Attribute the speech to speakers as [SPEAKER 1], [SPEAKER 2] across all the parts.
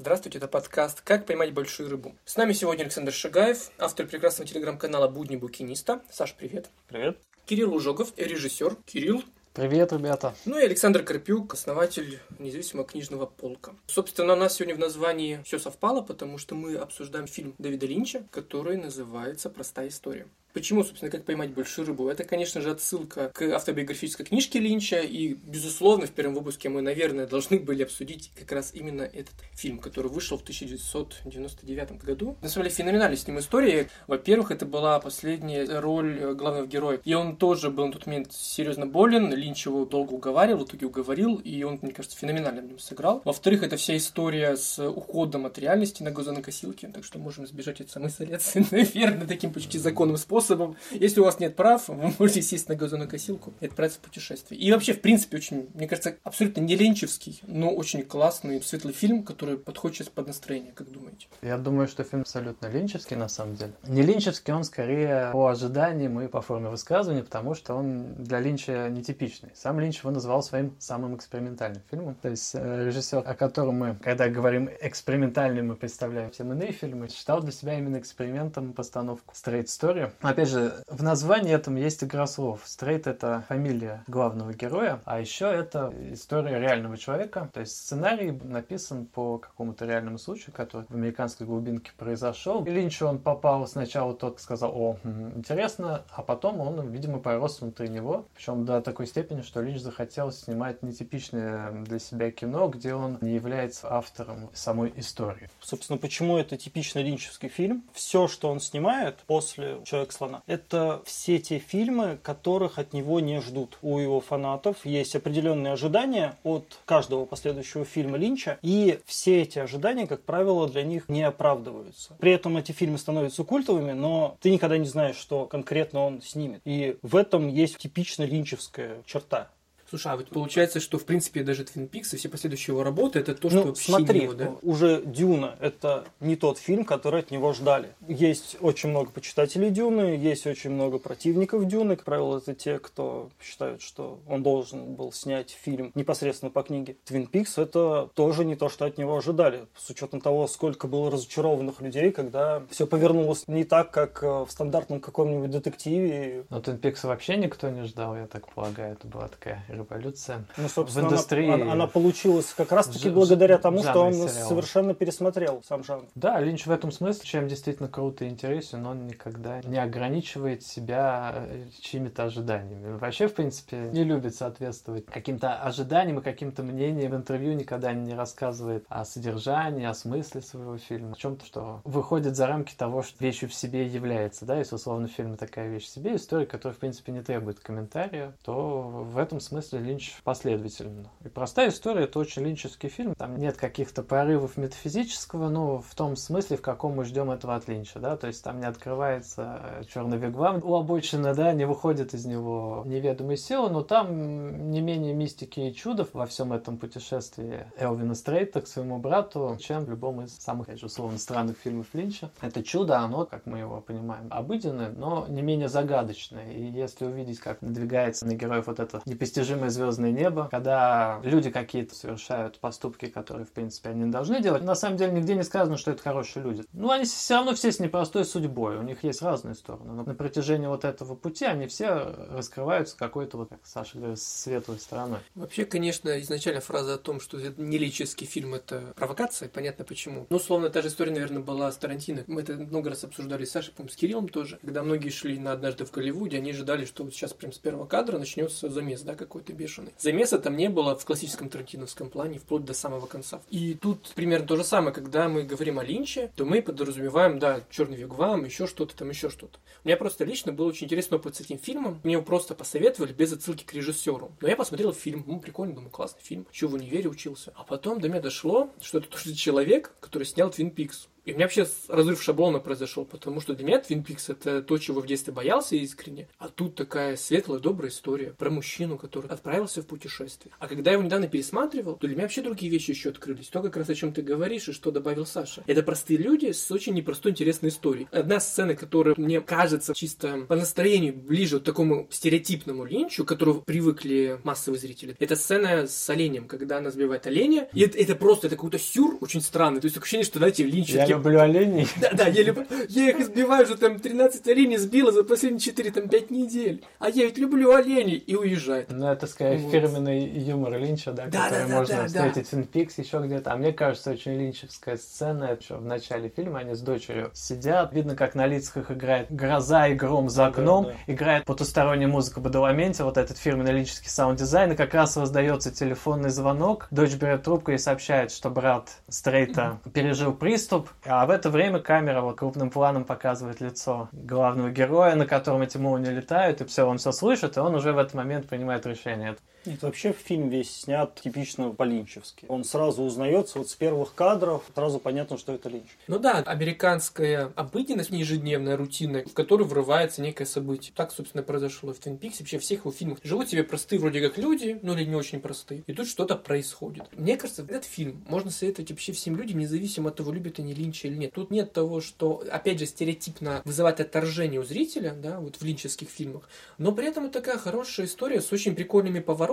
[SPEAKER 1] Здравствуйте, это подкаст «Как поймать большую рыбу». С нами сегодня Александр Шагаев, автор прекрасного телеграм-канала «Будни букиниста». Саш, привет.
[SPEAKER 2] Привет.
[SPEAKER 1] Кирилл Ужогов, режиссер. Кирилл.
[SPEAKER 3] Привет, ребята.
[SPEAKER 1] Ну и Александр Карпюк, основатель независимого книжного полка. Собственно, у нас сегодня в названии все совпало, потому что мы обсуждаем фильм Дэвида Линча, который называется «Простая история». Почему, собственно, как поймать большую рыбу? Это, конечно же, отсылка к автобиографической книжке Линча, и, безусловно, в первом выпуске мы, наверное, должны были обсудить как раз именно этот фильм, который вышел в 1999 году. На самом деле, феноменальная с ним история. Во-первых, это была последняя роль главного героя, и он тоже был на тот момент серьезно болен, Линч его долго уговаривал, в итоге уговорил, и он, мне кажется, феноменально в нем сыграл. Во-вторых, это вся история с уходом от реальности на газонокосилке, так что можем избежать этой самой соляции, наверное, таким почти законным способом способом. Если у вас нет прав, вы можете сесть на газонокосилку и отправиться в путешествие. И вообще, в принципе, очень, мне кажется, абсолютно не ленчевский, но очень классный, светлый фильм, который подходит под настроение, как думаете?
[SPEAKER 3] Я думаю, что фильм абсолютно линчевский, на самом деле. Не линчевский, он скорее по ожиданиям и по форме высказывания, потому что он для Линча нетипичный. Сам Линч его называл своим самым экспериментальным фильмом. То есть э, режиссер, о котором мы, когда говорим экспериментальный, мы представляем всем иные фильмы, считал для себя именно экспериментом постановку Straight Story опять же, в названии этом есть игра слов. Стрейт — это фамилия главного героя, а еще это история реального человека. То есть сценарий написан по какому-то реальному случаю, который в американской глубинке произошел. И Линчу он попал сначала, тот сказал, о, интересно, а потом он, видимо, порос внутри него. Причем до такой степени, что Линч захотел снимать нетипичное для себя кино, где он не является автором самой истории.
[SPEAKER 2] Собственно, почему это типичный линчевский фильм? Все, что он снимает после «Человек слона». Это все те фильмы, которых от него не ждут. У его фанатов есть определенные ожидания от каждого последующего фильма Линча, и все эти ожидания, как правило, для них не оправдываются. При этом эти фильмы становятся культовыми, но ты никогда не знаешь, что конкретно он снимет. И в этом есть типично линчевская черта.
[SPEAKER 1] Слушай, а вот получается, что в принципе даже Твин Пикс и все последующие его работы это то,
[SPEAKER 2] ну,
[SPEAKER 1] что
[SPEAKER 2] смотри,
[SPEAKER 1] него, да?
[SPEAKER 2] уже Дюна это не тот фильм, который от него ждали. Есть очень много почитателей Дюны, есть очень много противников Дюны. Как правило, это те, кто считают, что он должен был снять фильм непосредственно по книге. Твин Пикс это тоже не то, что от него ожидали. С учетом того, сколько было разочарованных людей, когда все повернулось не так, как э, в стандартном каком-нибудь детективе.
[SPEAKER 3] Но Твин Пикс вообще никто не ждал, я так полагаю. Это была такая революция
[SPEAKER 2] ну, собственно,
[SPEAKER 3] в индустрии.
[SPEAKER 2] Она, она получилась как раз-таки благодаря тому, что он сериала. совершенно пересмотрел сам жанр.
[SPEAKER 3] Да, Линч в этом смысле, чем действительно круто и интересен, он никогда не ограничивает себя э, чьими-то ожиданиями. Вообще, в принципе, не любит соответствовать каким-то ожиданиям и каким-то мнениям. В интервью никогда не рассказывает о содержании, о смысле своего фильма, о чем-то, что выходит за рамки того, что вещью в себе является. Да, если условно в фильме такая вещь в себе, история, которая, в принципе, не требует комментария, то в этом смысле смысле Линч последовательно. И простая история, это очень линческий фильм. Там нет каких-то прорывов метафизического, но в том смысле, в каком мы ждем этого от Линча, да, то есть там не открывается э, черный вигвам у обочины, да, не выходит из него неведомые силы, но там не менее мистики и чудов во всем этом путешествии Элвина Стрейта к своему брату, чем в любом из самых, конечно, условно странных фильмов Линча. Это чудо, оно, как мы его понимаем, обыденное, но не менее загадочное. И если увидеть, как надвигается на героев вот это непостижимое непостижимое звездное небо, когда люди какие-то совершают поступки, которые, в принципе, они не должны делать. На самом деле, нигде не сказано, что это хорошие люди. Ну, они все равно все с непростой судьбой, у них есть разные стороны. Но на протяжении вот этого пути они все раскрываются какой-то, вот как Саша говорит, светлой стороной.
[SPEAKER 1] Вообще, конечно, изначально фраза о том, что это не лирический фильм, это провокация, понятно почему. Ну, условно, та же история, наверное, была с Тарантино. Мы это много раз обсуждали с Сашей, по с Кириллом тоже. Когда многие шли на «Однажды в Голливуде», они ожидали, что вот сейчас прям с первого кадра начнется замес, да, какой-то какой бешеный. Замеса там не было в классическом тарантиновском плане, вплоть до самого конца. И тут примерно то же самое, когда мы говорим о Линче, то мы подразумеваем, да, черный вигвам, еще что-то там, еще что-то. У меня просто лично был очень интересный опыт с этим фильмом. Мне его просто посоветовали без отсылки к режиссеру. Но я посмотрел фильм, ну, прикольно, думаю, классный фильм. Еще в универе учился. А потом до меня дошло, что это тоже человек, который снял Твин Пикс. И у меня вообще разрыв шаблона произошел, потому что для меня Твин Пикс это то, чего в детстве боялся искренне, а тут такая светлая, добрая история про мужчину, который отправился в путешествие. А когда я его недавно пересматривал, то для меня вообще другие вещи еще открылись. То, как раз о чем ты говоришь и что добавил Саша. Это простые люди с очень непростой интересной историей. Одна сцена, которая мне кажется чисто по настроению ближе к такому стереотипному линчу, к которому привыкли массовые зрители, это сцена с оленем, когда она сбивает оленя. И это, это просто это какой-то сюр очень странный. То есть ощущение, что, знаете, Линч...
[SPEAKER 3] Я люблю оленей.
[SPEAKER 1] Да, да, я люблю. Я их избиваю уже там 13 оленей сбила за последние 4, там 5 недель. А я ведь люблю оленей и уезжает.
[SPEAKER 3] Ну, это скорее
[SPEAKER 1] Вот.
[SPEAKER 3] фирменный юмор Линча, да,
[SPEAKER 1] Да,
[SPEAKER 3] который
[SPEAKER 1] да, да,
[SPEAKER 3] можно
[SPEAKER 1] да,
[SPEAKER 3] встретить в Twin Peaks, еще где-то. А мне кажется, очень линчевская сцена, это в начале фильма они с дочерью сидят, видно, как на лицах их играет гроза и гром за окном,
[SPEAKER 2] да.
[SPEAKER 3] играет потусторонняя музыка Бадаламенти, вот этот фирменный линчевский саунд-дизайн, и как раз раздается телефонный звонок, дочь берет трубку и сообщает, что брат Стрейта пережил приступ, а в это время камера вот крупным планом показывает лицо главного героя, на котором эти молнии летают, и все, он все слышит, и он уже в этот момент принимает решение.
[SPEAKER 2] Нет, вообще фильм весь снят типично по-линчевски. Он сразу узнается вот с первых кадров, сразу понятно, что это Линч.
[SPEAKER 1] Ну да, американская обыденность, ежедневная рутина, в которую врывается некое событие. Так, собственно, произошло в Твин Пиксе, вообще всех его фильмах. Живут себе простые вроде как люди, ну или не очень простые, и тут что-то происходит. Мне кажется, этот фильм можно советовать вообще всем людям, независимо от того, любят они Линча или нет. Тут нет того, что, опять же, стереотипно вызывает отторжение у зрителя, да, вот в линческих фильмах, но при этом это такая хорошая история с очень прикольными поворотами,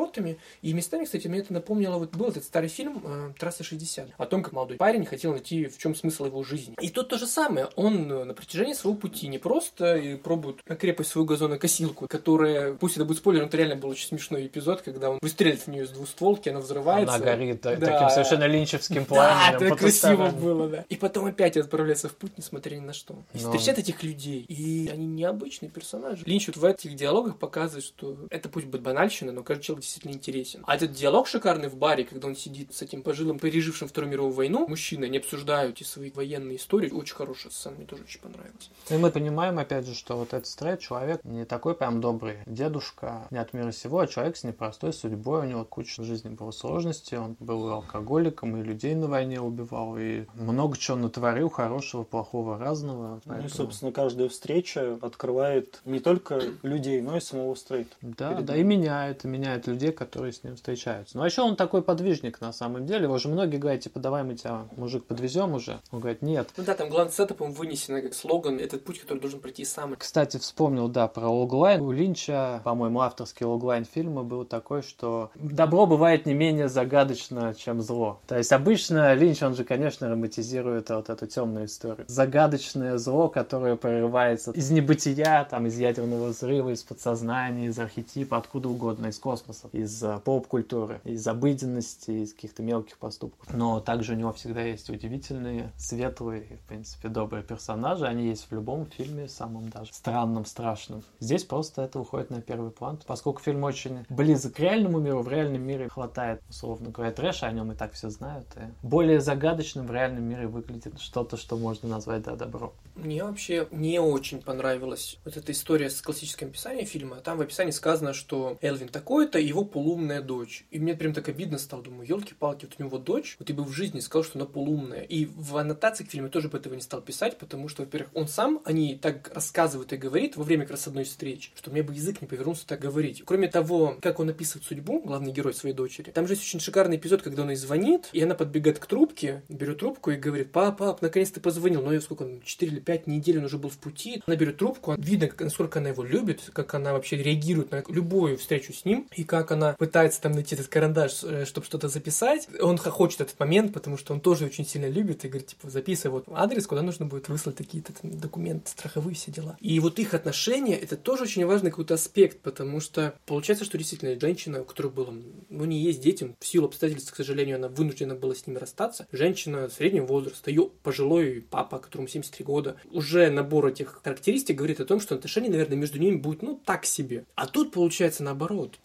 [SPEAKER 1] и местами, кстати, мне это напомнило, вот был этот старый фильм э, «Трасса 60», о том, как молодой парень хотел найти, в чем смысл его жизни. И тут то же самое. Он э, на протяжении своего пути не просто и пробует на крепость свою газонокосилку, которая, пусть это будет спойлер, но это реально был очень смешной эпизод, когда он выстреливает в нее из двустволки, она взрывается.
[SPEAKER 3] Она горит да,
[SPEAKER 1] Да.
[SPEAKER 3] таким совершенно линчевским
[SPEAKER 1] Да,
[SPEAKER 3] пламенем.
[SPEAKER 1] это красиво было, да. И потом опять отправляется в путь, несмотря ни на что. И
[SPEAKER 3] Но-
[SPEAKER 1] встречает этих людей. И они необычные персонажи. Линч вот в этих диалогах показывает, что это пусть будет банальщина, но каждый человек действительно интересен. А этот диалог шикарный в баре, когда он сидит с этим пожилым, пережившим Вторую мировую войну, мужчины, они обсуждают эти свои военные истории. Очень хорошая сцена, мне тоже очень понравилась.
[SPEAKER 3] И мы понимаем, опять же, что вот этот стрейт человек не такой прям добрый дедушка, не от мира сего, а человек с непростой судьбой, у него куча жизни было сложностей, он был и алкоголиком, и людей на войне убивал, и много чего натворил, хорошего, плохого, разного.
[SPEAKER 2] Ну и,
[SPEAKER 3] Поэтому-
[SPEAKER 2] собственно, каждая встреча открывает не только людей, но и самого Стрейта.
[SPEAKER 3] Да,
[SPEAKER 2] перед
[SPEAKER 3] да, и меняет, и меняет людей, которые с ним встречаются. Ну, а еще он такой подвижник на самом деле. Его же многие говорят, типа, давай мы тебя, мужик, подвезем уже. Он говорит, нет.
[SPEAKER 1] Ну да, там главным сетапом вынесено как слоган «Этот путь, который должен пройти сам».
[SPEAKER 3] Кстати, вспомнил, да, про логлайн. У Линча, по-моему, авторский логлайн фильма был такой, что добро бывает не менее загадочно, чем зло. То есть обычно Линч, он же, конечно, романтизирует вот эту темную историю. Загадочное зло, которое прорывается из небытия, там, из ядерного взрыва, из подсознания, из архетипа, откуда угодно, из космоса, из э, поп-культуры, из обыденности, из каких-то мелких поступков. Но также у него всегда есть удивительные, светлые, в принципе, добрые персонажи. Они есть в любом фильме, самом даже странном, страшном. Здесь просто это уходит на первый план. Поскольку фильм очень близок к реальному миру, в реальном мире хватает, условно говоря, трэша, о нем и так все знают. И более загадочным в реальном мире выглядит что-то, что можно назвать, да, добро.
[SPEAKER 1] Мне вообще не очень понравилась вот эта история с классическим описанием фильма. Там в описании сказано, что Элвин такой-то, и его полуумная дочь. И мне прям так обидно стало. Думаю, елки-палки, вот у него дочь, вот я бы в жизни сказал, что она полуумная. И в аннотации к фильму тоже бы этого не стал писать, потому что, во-первых, он сам о ней так рассказывает и говорит во время как раз одной встречи, что мне бы язык не повернулся так говорить. Кроме того, как он описывает судьбу, главный герой своей дочери, там же есть очень шикарный эпизод, когда он ей звонит, и она подбегает к трубке, берет трубку и говорит, пап, пап, наконец ты позвонил. Но ее сколько, он, 4 или 5 недель он уже был в пути. Она берет трубку, видно, насколько она его любит, как она вообще реагирует на любую встречу с ним, и как она пытается там найти этот карандаш, чтобы что-то записать. Он хохочет этот момент, потому что он тоже очень сильно любит, и говорит, типа, записывай вот адрес, куда нужно будет выслать такие-то документы, страховые все дела. И вот их отношения, это тоже очень важный какой-то аспект, потому что получается, что действительно женщина, у которой было, ну, не есть дети, в силу обстоятельств, к сожалению, она вынуждена была с ними расстаться. Женщина среднего возраста, ее пожилой папа, которому 73 года, уже набор этих характеристик говорит о том, что отношения, наверное, между ними будут, ну, так себе. А тут получается наоборот.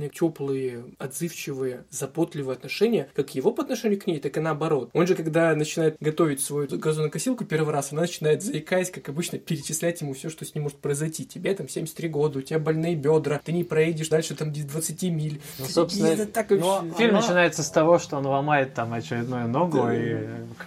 [SPEAKER 1] Прекрасные, теплые, отзывчивые, заботливые отношения, как его по отношению к ней, так и наоборот. Он же, когда начинает готовить свою газонокосилку первый раз, она начинает, заикаясь, как обычно, перечислять ему все, что с ним может произойти. Тебе там 73 года, у тебя больные бедра, ты не проедешь дальше там 20 миль.
[SPEAKER 3] Ну,
[SPEAKER 1] И
[SPEAKER 3] собственно,
[SPEAKER 1] это так
[SPEAKER 2] ну,
[SPEAKER 1] вообще-
[SPEAKER 3] Фильм
[SPEAKER 2] Она-
[SPEAKER 3] начинается с того, что он ломает там очередную ногу, и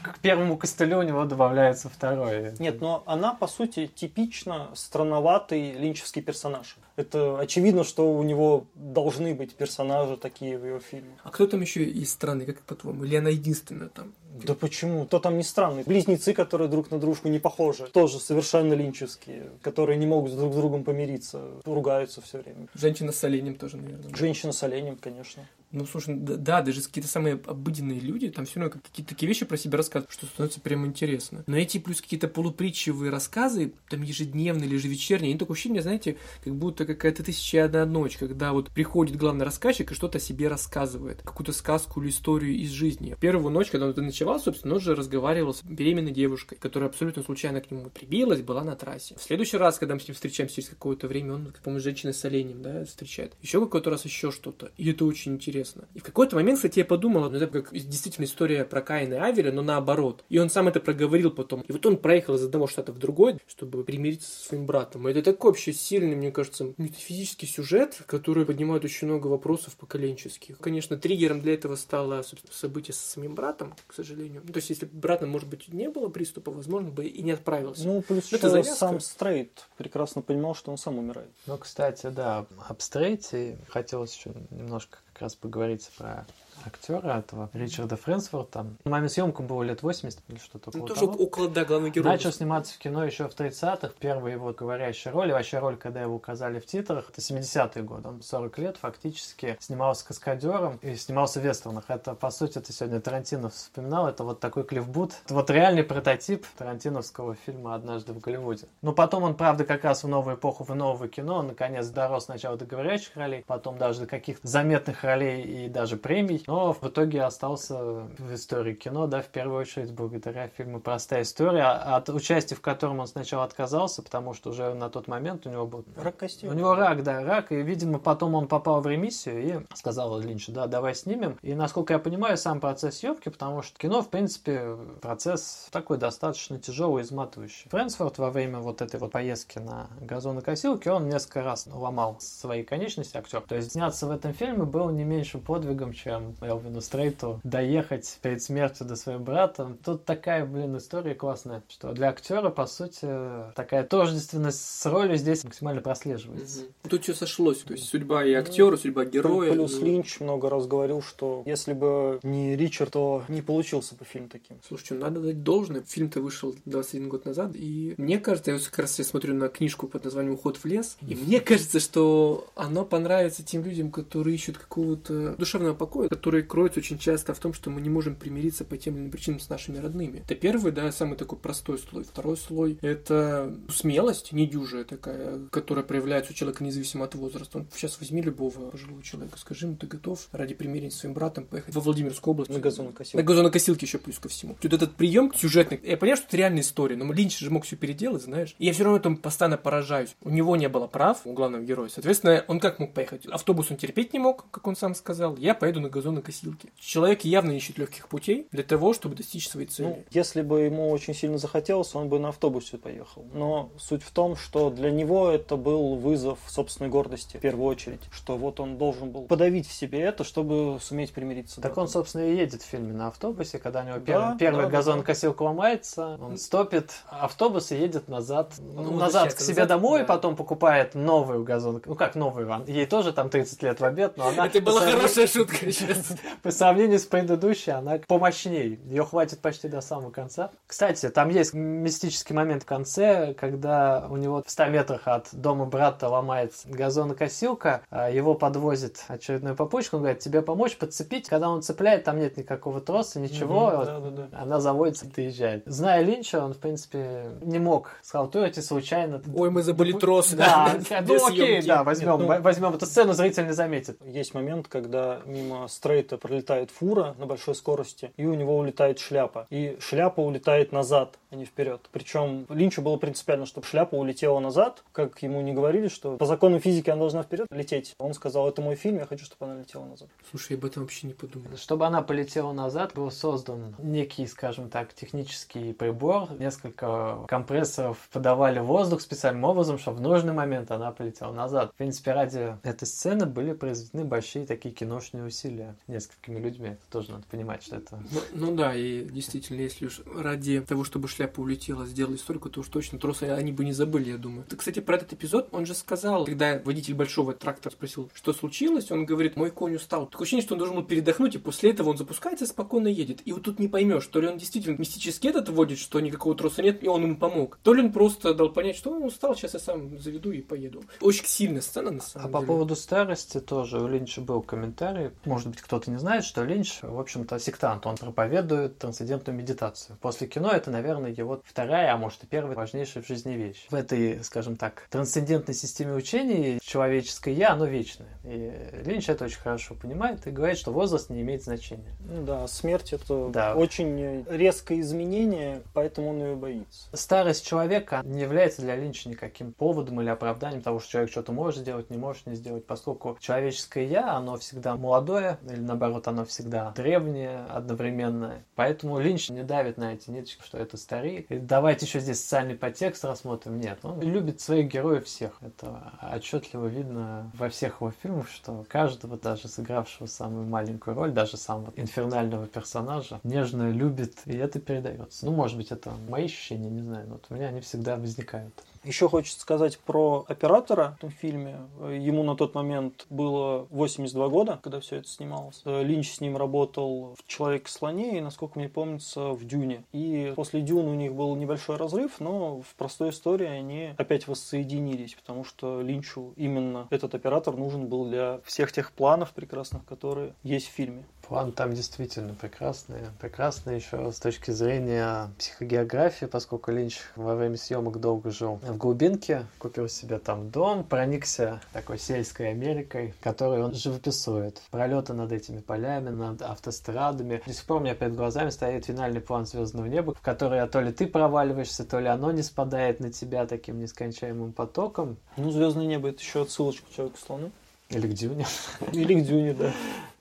[SPEAKER 3] как первому костылю у него добавляется второй.
[SPEAKER 2] Нет, но она, по сути, типично странноватый линчевский персонаж. Это очевидно, что у него должны быть персонажи такие в его фильмах.
[SPEAKER 1] А кто там еще из страны, как по-твоему? Или она единственная там?
[SPEAKER 2] Да почему? То там не странный. Близнецы, которые друг на дружку не похожи, тоже совершенно линчевские, которые не могут друг с другом помириться, ругаются все время.
[SPEAKER 1] Женщина с оленем тоже, наверное.
[SPEAKER 2] Женщина с оленем, конечно.
[SPEAKER 1] Ну, слушай, да, да, даже какие-то самые обыденные люди, там все равно какие-то такие вещи про себя рассказывают, что становится прям интересно. Но эти плюс какие-то полупритчевые рассказы, там ежедневные или ежевечерние, они такое ощущение, знаете, как будто какая-то тысяча и одна ночь, когда вот приходит главный рассказчик и что-то о себе рассказывает, какую-то сказку или историю из жизни. Первую ночь, когда он ночевал, собственно, он же разговаривал с беременной девушкой, которая абсолютно случайно к нему прибилась, была на трассе. В следующий раз, когда мы с ним встречаемся через какое-то время, он, по-моему, женщина с оленем, да, встречает. Еще какой-то раз еще что-то. И это очень интересно. И в какой-то момент, кстати, я подумал, ну, это как действительно история про Каина и Авеля, но наоборот. И он сам это проговорил потом. И вот он проехал из одного штата в другой, чтобы примириться со своим братом. И это такой вообще сильный, мне кажется, метафизический сюжет, который поднимает очень много вопросов поколенческих. Конечно, триггером для этого стало событие со своим братом, к сожалению. Ну, то есть, если бы брата, может быть, не было приступа, возможно, бы и не отправился.
[SPEAKER 2] Ну, плюс
[SPEAKER 1] Но это
[SPEAKER 2] сам Стрейт прекрасно понимал, что он сам умирает.
[SPEAKER 3] Ну, кстати, да, об стрейте хотелось еще немножко как раз поговорить про актера этого, Ричарда Фрэнсворта. Маме съемкам было лет 80 или что-то
[SPEAKER 1] Ну,
[SPEAKER 3] около
[SPEAKER 1] тоже
[SPEAKER 3] того.
[SPEAKER 1] около, да, главный герой.
[SPEAKER 3] Начал сниматься в кино еще в 30-х. Первая его говорящая роль, вообще роль, когда его указали в титрах, это 70-е годы. Он 40 лет фактически снимался каскадером и снимался в вестернах. Это, по сути, это сегодня Тарантино вспоминал. Это вот такой Клифф Бут. Это вот реальный прототип тарантиновского фильма «Однажды в Голливуде». Но потом он, правда, как раз в новую эпоху, в новое кино, он, наконец, дорос сначала до говорящих ролей, потом даже до каких-то заметных ролей и даже премий. Но в итоге остался в истории кино, да, в первую очередь благодаря фильму «Простая история», от участия в котором он сначала отказался, потому что уже на тот момент у него был...
[SPEAKER 2] Рак костей.
[SPEAKER 3] У него рак, да, рак, и, видимо, потом он попал в ремиссию и сказал Линчу, да, давай снимем. И, насколько я понимаю, сам процесс съемки, потому что кино, в принципе, процесс такой достаточно тяжелый, изматывающий. Фрэнсфорд во время вот этой вот поездки на газонокосилке, он несколько раз ломал свои конечности, актер. То есть сняться в этом фильме было не меньшим подвигом, чем Элвину Стрейту доехать перед смертью до своего брата. Тут такая, блин, история классная, что для актера, по сути, такая тождественность с ролью здесь максимально прослеживается.
[SPEAKER 1] Мгм. Тут все сошлось. То есть судьба и актера, судьба героя.
[SPEAKER 2] Плюс
[SPEAKER 1] ну,
[SPEAKER 2] Линч много раз говорил, что если бы не Ричард, то не получился бы фильм таким.
[SPEAKER 1] Слушайте, ну, надо дать должное. Фильм-то вышел 21 год назад, и мне кажется, я вот как раз я смотрю на книжку под названием «Уход в лес», и мне кажется, что оно понравится тем людям, которые ищут какого-то душевного покоя, который кроется очень часто в том, что мы не можем примириться по тем или иным причинам с нашими родными. Это первый, да, самый такой простой слой. Второй слой — это смелость, недюжая такая, которая проявляется у человека независимо от возраста. Он сейчас возьми любого пожилого человека, скажи ему, ты готов ради примирения с своим братом поехать во Владимирскую область?
[SPEAKER 2] На газонокосилке.
[SPEAKER 1] На газонокосилке еще плюс ко всему. Вот этот прием сюжетный. Я понимаю, что это реальная история, но Линч же мог все переделать, знаешь. И я все равно этому постоянно поражаюсь. У него не было прав, у главного героя. Соответственно, он как мог поехать? Автобус он терпеть не мог, как он сам сказал. Я поеду на газонокосилке. Человек явно ищет легких путей для того, чтобы достичь своей цели.
[SPEAKER 2] Ну, если бы ему очень сильно захотелось, он бы на автобусе поехал. Но суть в том, что для него это был вызов собственной гордости в первую очередь, что вот он должен был подавить в себе это, чтобы суметь примириться.
[SPEAKER 3] Так он, собственно, и едет в фильме на автобусе, когда у него
[SPEAKER 2] Да,
[SPEAKER 3] первый, первый
[SPEAKER 2] да, да,
[SPEAKER 3] газонокосилка ломается, он стопит автобус и едет назад, ну, назад
[SPEAKER 1] возвращается
[SPEAKER 3] к себе
[SPEAKER 1] назад,
[SPEAKER 3] домой,
[SPEAKER 1] да.
[SPEAKER 3] потом покупает новую газонокосилку. Ну как новую? Ей тоже там 30 лет в обед, но она...
[SPEAKER 1] Это была хорошая шутка сейчас.
[SPEAKER 3] По сравнению с предыдущей, она помощней. Ее хватит почти до самого конца. Кстати, там есть мистический момент в конце, когда у него в 100 метрах от дома брата ломается газонокосилка, а его подвозит очередной попутчик, он говорит, тебе помочь подцепить? Когда он цепляет, там нет никакого троса, ничего.
[SPEAKER 2] Мгм,
[SPEAKER 3] Вот
[SPEAKER 2] да, да, да.
[SPEAKER 3] Она заводится, доезжает. Зная Линча, он, в принципе, не мог схалтурить и случайно...
[SPEAKER 1] Ой, мы забыли тросы.
[SPEAKER 3] Да, ну окей, да, возьмем,
[SPEAKER 2] ну-
[SPEAKER 3] возьмем эту сцену, зритель не заметит.
[SPEAKER 2] Есть момент, когда мимо Стрейта пролетает фура на большой скорости, и у него улетает шляпа. И шляпа улетает назад, а не вперед. Причем Линчу было принципиально, чтобы шляпа улетела назад, как ему не говорили, что по закону физики она должна вперед лететь. Он сказал, это мой фильм, я хочу, чтобы она летела назад.
[SPEAKER 1] Слушай, я об этом вообще не подумал.
[SPEAKER 3] Чтобы она полетела назад, был создан некий, скажем так, технический прибор. Несколько компрессоров подавали воздух специальным образом, чтобы в нужный момент она полетела назад. В принципе, ради этой сцены были произведены большие такие киношные усилия. Несколькими людьми. Это тоже надо понимать, что это...
[SPEAKER 1] Ну, ну да, и действительно, если уж ради того, чтобы шляпа улетела, сделали столько, то уж точно тросы они бы не забыли, я думаю. Ты, кстати, про этот эпизод, он же сказал, когда водитель большого трактора спросил, что случилось, он говорит, мой конь устал. Такое ощущение, что он должен был передохнуть, и после этого он запускается, спокойно едет. И вот тут не поймешь, то ли он действительно мистически этот вводит, что никакого троса нет, и он ему помог, то ли он просто дал понять, что он устал, сейчас я сам заведу и поеду. Очень сильная сцена, на самом
[SPEAKER 3] а
[SPEAKER 1] деле.
[SPEAKER 3] по поводу старости тоже у Линча был комментарий. Может быть, кто-то не знает, что Линч, в общем-то, сектант. Он проповедует трансцендентную медитацию. После кино это, наверное, его вторая, а может и первая важнейшая в жизни вещь. В этой, скажем так, трансцендентной системе учений человеческое «я», оно вечное. И Линч это очень хорошо понимает и говорит, что возраст не имеет значения.
[SPEAKER 2] Ну да, смерть это
[SPEAKER 3] Да.
[SPEAKER 2] очень резкое изменение, поэтому он ее боится.
[SPEAKER 3] Старость человека не является для Линча никаким поводом или оправданием того, что человек что-то может сделать, не может не сделать, поскольку человеческое «я», оно всегда молодое, или наоборот, оно всегда древнее одновременно. Поэтому Линч не давит на эти ниточки, что это старик. И давайте еще здесь социальный подтекст рассмотрим. Нет, он любит своих героев всех. Это отчетливо видно во всех его фильмах, что каждого, даже сыгравшего самую маленькую роль, даже самого инфернального персонажа, нежно любит, и это передается. Ну, может быть, это мои ощущения, не знаю, но вот у меня они всегда возникают.
[SPEAKER 2] Еще хочется сказать про оператора в этом фильме. Ему на тот момент было 82 года, когда все это снималось. Линч с ним работал в «Человек-слоне» и, насколько мне помнится, в «Дюне». И после «Дюна» у них был небольшой разрыв, но в простой истории они опять воссоединились, потому что Линчу именно этот оператор нужен был для всех тех планов прекрасных, которые есть в фильме.
[SPEAKER 3] План там действительно прекрасный. Прекрасный еще с точки зрения психогеографии, поскольку Линч во время съемок долго жил в глубинке, купил себе там дом, проникся такой сельской Америкой, которую он живописует. Пролеты над этими полями, над автострадами. До сих пор у меня перед глазами стоит финальный план звездного неба, в который то ли ты проваливаешься, то ли оно не спадает на тебя таким нескончаемым потоком.
[SPEAKER 2] Ну, «Звездное небо» — это еще отсылочка к «Человеку-слону».
[SPEAKER 3] Или к Дюне.
[SPEAKER 2] Или к «Дюне», да.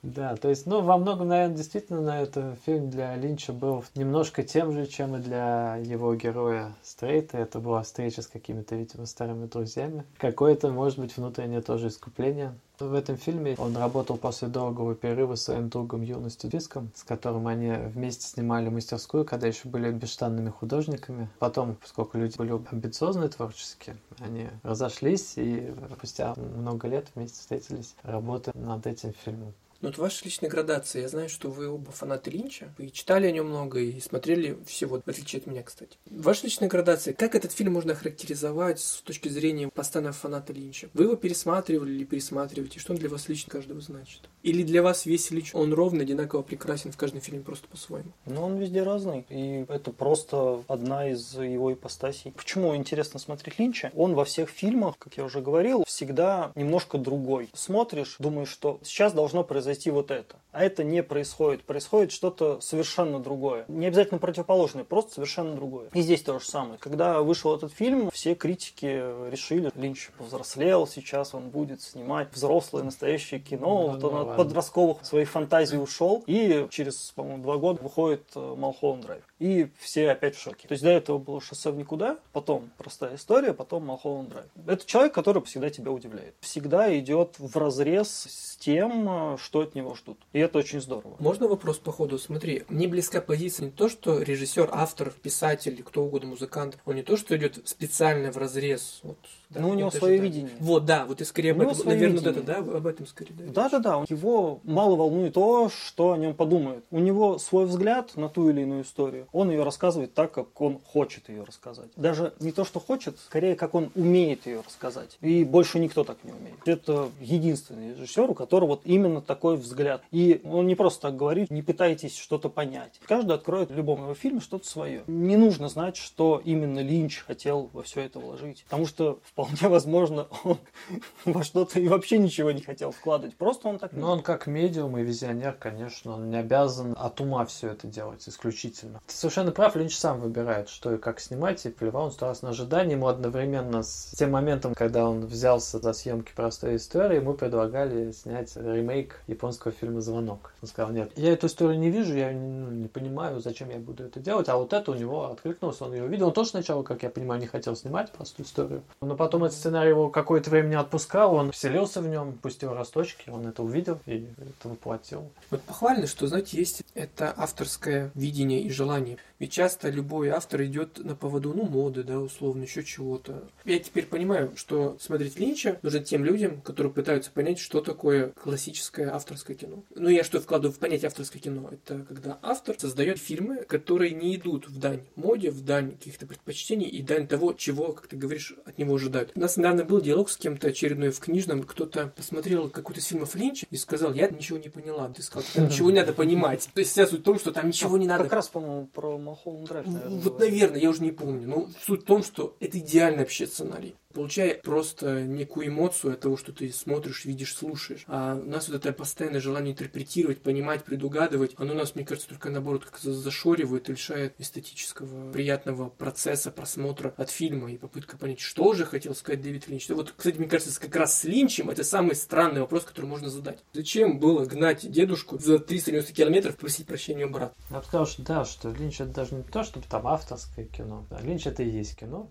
[SPEAKER 3] Да, то есть, ну, во многом, наверное, действительно, на это фильм для Линча был немножко тем же, чем и для его героя Стрейта. Это была встреча с какими-то, видимо, старыми друзьями. Какое-то, может быть, внутреннее тоже искупление. В этом фильме он работал после долгого перерыва с своим другом юностью Диском, с которым они вместе снимали мастерскую, когда еще были бесштанными художниками. Потом, поскольку люди были амбициозные творчески, они разошлись и спустя много лет вместе встретились, работая над этим фильмом.
[SPEAKER 1] Ну, вот ваша личная градация. Я знаю, что вы оба фанаты Линча. Вы читали о нем много и смотрели всего, в отличие от меня, кстати. Ваша личная градация. Как этот фильм можно характеризовать с точки зрения постоянного фаната Линча? Вы его пересматривали или пересматриваете? Что он для вас лично каждого значит? Или для вас весь Линч, он ровно, одинаково прекрасен в каждом фильме просто по-своему?
[SPEAKER 2] Ну, он везде разный. И это просто одна из его ипостасей. Почему интересно смотреть Линча? Он во всех фильмах, как я уже говорил, всегда немножко другой. Смотришь, думаешь, что сейчас должно произойти вот это. А это не происходит. Происходит что-то совершенно другое. Не обязательно противоположное, просто совершенно другое. И здесь то же самое. Когда вышел этот фильм, все критики решили, Линч повзрослел, сейчас он будет снимать взрослое настоящее кино.
[SPEAKER 3] Ну,
[SPEAKER 2] вот он от
[SPEAKER 3] ладно.
[SPEAKER 2] подростковых своей фантазии ушел. И через, по-моему, два года выходит э, Малхолланд Драйв. И все опять в шоке. То есть до этого было шоссе в никуда, потом простая история, потом Малхолланд Драйв. Это человек, который всегда тебя удивляет. Всегда идет в разрез с тем, э, что от него ждут. И это очень здорово.
[SPEAKER 1] Можно вопрос по ходу? Смотри, мне близка позиция не то, что режиссер, автор, писатель, кто угодно, музыкант, он не то, что идет специально в разрез. Вот, да,
[SPEAKER 2] Ну, у него свое
[SPEAKER 1] да.
[SPEAKER 2] видение.
[SPEAKER 1] Вот, да, вот и скорее об
[SPEAKER 2] У него
[SPEAKER 1] этом, наверное, вот это,
[SPEAKER 2] видение.
[SPEAKER 1] да, об этом скорее. Да, речь.
[SPEAKER 2] Да-да-да, его мало волнует то, что о нем подумают. У него свой взгляд на ту или иную историю. Он ее рассказывает так, как он хочет ее рассказать. Даже не то, что хочет, скорее, как он умеет ее рассказать. И больше никто так не умеет. Это единственный режиссер, у которого вот именно такой взгляд. И он не просто так говорит, не пытайтесь что-то понять. Каждый откроет в любом его фильме что-то свое. Не нужно знать, что именно Линч хотел во все это вложить. Потому что вполне возможно, он во что-то и вообще ничего не хотел вкладывать. Просто он так
[SPEAKER 3] Ну, он как медиум и визионер, конечно, он не обязан от ума все это делать исключительно. Ты совершенно прав, Линч сам выбирает, что и как снимать, и плевал он сто раз на ожидание. Ему одновременно с тем моментом, когда он взялся за съемки простой истории, ему предлагали снять ремейк японского фильма «Звонок». Он сказал, нет, я эту историю не вижу, я ну, не понимаю, зачем я буду это делать, а вот это у него откликнулось, он ее увидел. Он тоже сначала, как я понимаю, не хотел снимать простую историю, но потом потом этот сценарий его какое-то время не отпускал, он вселился в нем, пустил росточки, он это увидел и это воплотил.
[SPEAKER 1] Вот похвально, что, знаете, есть это авторское видение и желание. Ведь часто любой автор идет на поводу, ну, моды, да, условно, еще чего-то. Я теперь понимаю, что смотреть Линча нужно тем людям, которые пытаются понять, что такое классическое авторское кино. Ну, я что вкладываю в понятие авторское кино? Это когда автор создает фильмы, которые не идут в дань моде, в дань каких-то предпочтений и дань того, чего, как ты говоришь, от него ожидают. У нас недавно был диалог с кем-то очередной в книжном, кто-то посмотрел какой-то из фильмов Линча и сказал, я ничего не поняла. Ты сказал, ничего не надо понимать. То есть вся суть в том, что там ничего не надо.
[SPEAKER 2] Как раз, по-моему, про Малхолланд Драйв, наверное.
[SPEAKER 1] Вот, наверное, я уже не помню. Но суть в том, что это идеальный вообще сценарий получая просто некую эмоцию от того, что ты смотришь, видишь, слушаешь. А у нас вот это постоянное желание интерпретировать, понимать, предугадывать, оно нас, мне кажется, только наоборот как зашоривает и лишает эстетического, приятного процесса просмотра от фильма и попытка понять, что же хотел сказать Дэвид Линч. Вот, кстати, мне кажется, как раз с Линчем это самый странный вопрос, который можно задать. Зачем было гнать дедушку за 390 километров просить прощения у брата?
[SPEAKER 3] Я бы сказал, что да, что Линч это даже не то, чтобы там авторское кино. Да, Линч это и есть кино.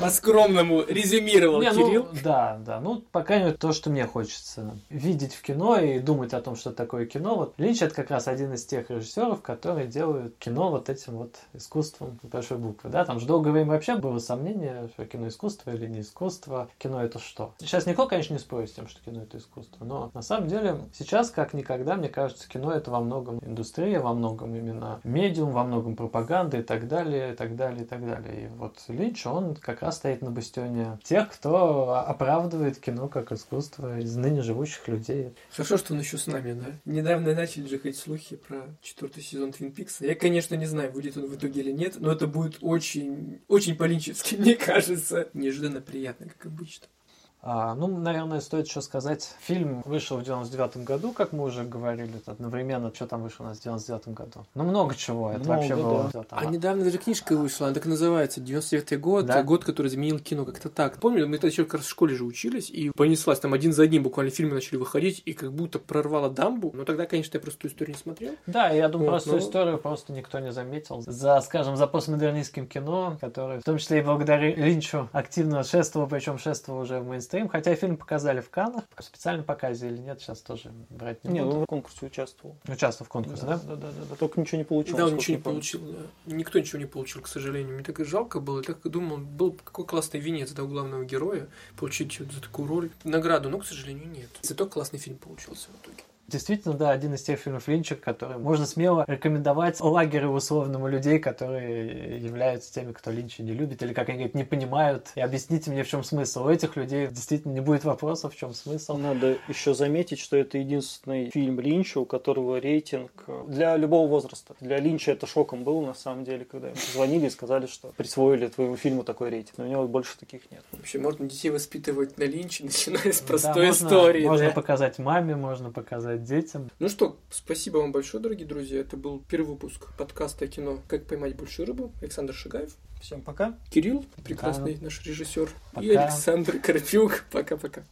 [SPEAKER 1] По скромному резюмировал
[SPEAKER 3] Не,
[SPEAKER 1] Кирилл.
[SPEAKER 3] Ну, да, да. Ну, по крайней мере, то, что мне хочется видеть в кино и думать о том, что такое кино. Вот Линч это как раз один из тех режиссеров, которые делают кино вот этим вот искусством большой буквы. Да, там же долгое время вообще было сомнение, что кино искусство или не искусство. Кино это что? Сейчас никто, конечно, не спорит с тем, что кино это искусство. Но на самом деле сейчас, как никогда, мне кажется, кино это во многом индустрия, во многом именно медиум, во многом пропаганда и так далее, и так далее, и так далее. И вот Линч, он как раз стоит на бастионе тех, кто оправдывает кино как искусство из ныне живущих людей.
[SPEAKER 1] Хорошо, что он еще с нами, да? Недавно начали же ходить слухи про четвертый сезон Твин Пикса. Я, конечно, не знаю, будет он в итоге или нет, но это будет очень, очень по-линчески, мне кажется. Неожиданно приятно, как обычно.
[SPEAKER 3] А, ну, наверное, стоит еще сказать, фильм вышел в 99 году, как мы уже говорили, одновременно, что там вышло у нас в 99 году. Ну, много чего, это
[SPEAKER 2] Много,
[SPEAKER 3] вообще
[SPEAKER 2] да.
[SPEAKER 3] было. там.
[SPEAKER 1] А недавно даже книжка вышла, она так и называется, 99 год,
[SPEAKER 3] Да?
[SPEAKER 1] год, который изменил кино, как-то так. Помню, мы тогда еще как раз в школе же учились, и понеслась, там один за одним буквально фильмы начали выходить, и как будто прорвало дамбу. Но тогда, конечно, я просто историю не смотрел.
[SPEAKER 3] Да, я думаю,
[SPEAKER 1] Вот,
[SPEAKER 3] просто
[SPEAKER 1] ну-
[SPEAKER 3] историю просто никто не заметил. За, скажем, за постмодернистским кино, которое, в том числе и благодаря Линчу, активно шествовал, причем шествовал уже в мейнстрим, хотя фильм показали в Каннах, в специальном показе или нет, сейчас тоже брать не
[SPEAKER 2] Не,
[SPEAKER 3] буду.
[SPEAKER 2] ну в конкурсе участвовал.
[SPEAKER 3] Участвовал в конкурсе, да?
[SPEAKER 2] Да, да, да, да. Только ничего не получилось.
[SPEAKER 1] да, он ничего не получил, да. Никто ничего не получил, к сожалению. Мне так и жалко было, я так и думал, был какой классный венец да, у главного героя, получить за такую роль награду, но, к сожалению, нет. Зато классный фильм получился в итоге.
[SPEAKER 3] Действительно, да, один из тех фильмов Линча, который можно смело рекомендовать лагерю условному людей, которые являются теми, кто Линча не любит, или, как они говорят, не понимают. И объясните мне, в чем смысл. У этих людей действительно не будет вопросов, в чем смысл.
[SPEAKER 2] Надо еще заметить, что это единственный фильм Линча, у которого рейтинг для любого возраста. Для Линча это шоком был, на самом деле, когда ему звонили и сказали, что присвоили твоему фильму такой рейтинг. Но у него больше таких нет.
[SPEAKER 1] Вообще, можно детей воспитывать на линче, начиная с
[SPEAKER 3] Да,
[SPEAKER 1] простой
[SPEAKER 3] можно-
[SPEAKER 1] истории.
[SPEAKER 3] Можно
[SPEAKER 1] да.
[SPEAKER 3] показать маме, можно показать детям.
[SPEAKER 1] Ну что, спасибо вам большое, дорогие друзья. Это был первый выпуск подкаста кино «Как поймать большую рыбу». Александр Шагаев,
[SPEAKER 2] Всем пока.
[SPEAKER 1] Кирилл, прекрасный наш режиссер, и
[SPEAKER 3] Пока.
[SPEAKER 1] Александр Карпюк. Пока-пока.